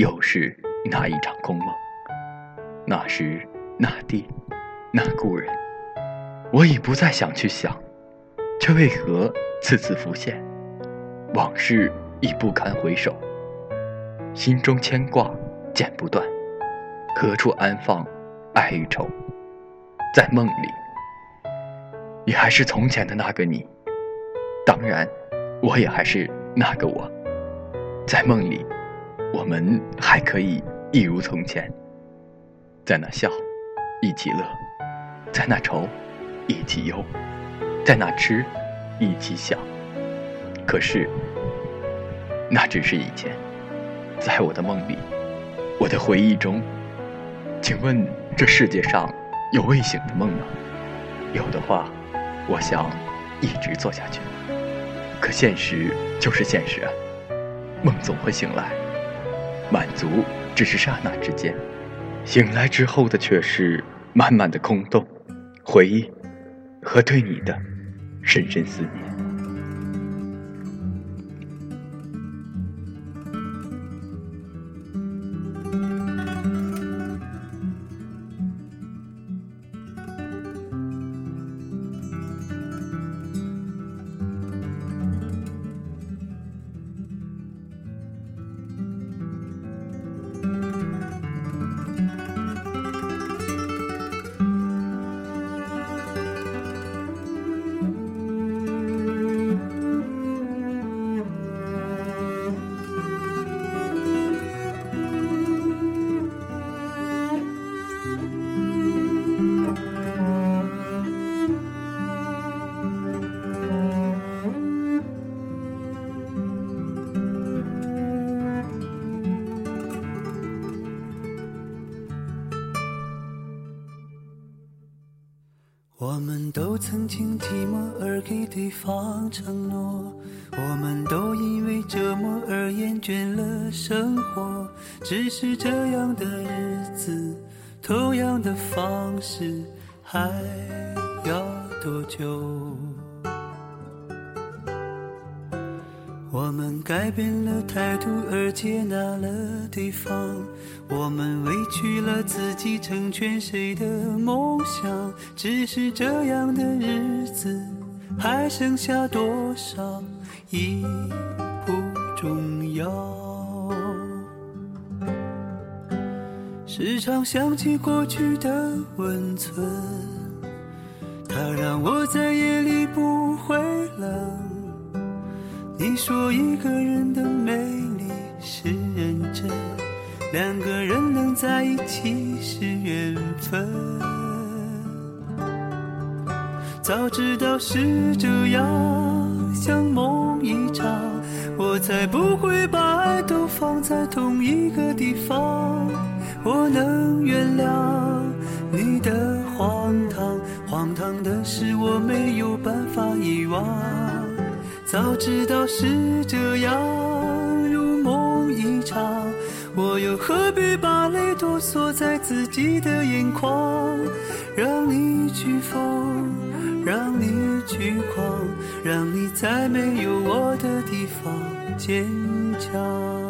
又是那一场空梦。那时那地那故人，我已不再想去想，却为何次次浮现？往事已不堪回首，心中牵挂剪不断，何处安放爱与愁？在梦里，你还是从前的那个你，当然，我也还是那个我。在梦里，我们还可以一如从前，在那笑，一起乐；在那愁，一起忧；在那吃，一起想。可是，那只是以前，在我的梦里，我的回忆中，请问这世界上有未醒的梦吗？有的话，我想一直做下去。可现实就是现实啊。梦总会醒来，满足只是刹那之间，醒来之后的却是满满的空洞、回忆和对你的深深思念。我们都曾经寂寞而给对方承诺，我们都因为折磨而厌倦了生活。只是这样的日子，同样的方式，还要多久？我们改变了态度而接纳了对方，我们委屈了自己成全谁的梦想？只是这样的日子还剩下多少已不重要。时常想起过去的温存，它让我在夜里不会冷。你说一个人的美丽是认真，两个人能在一起是缘分。早知道是这样，像梦一场，我才不会把爱都放在同一个地方。我能原谅你的荒唐，荒唐的是我没有办法遗忘。早知道是这样，如梦一场，我又何必把泪都锁在自己的眼眶？让你去疯，让你去狂，让你在没有我的地方坚强。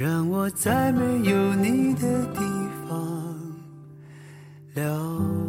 让我在没有你的地方疗伤。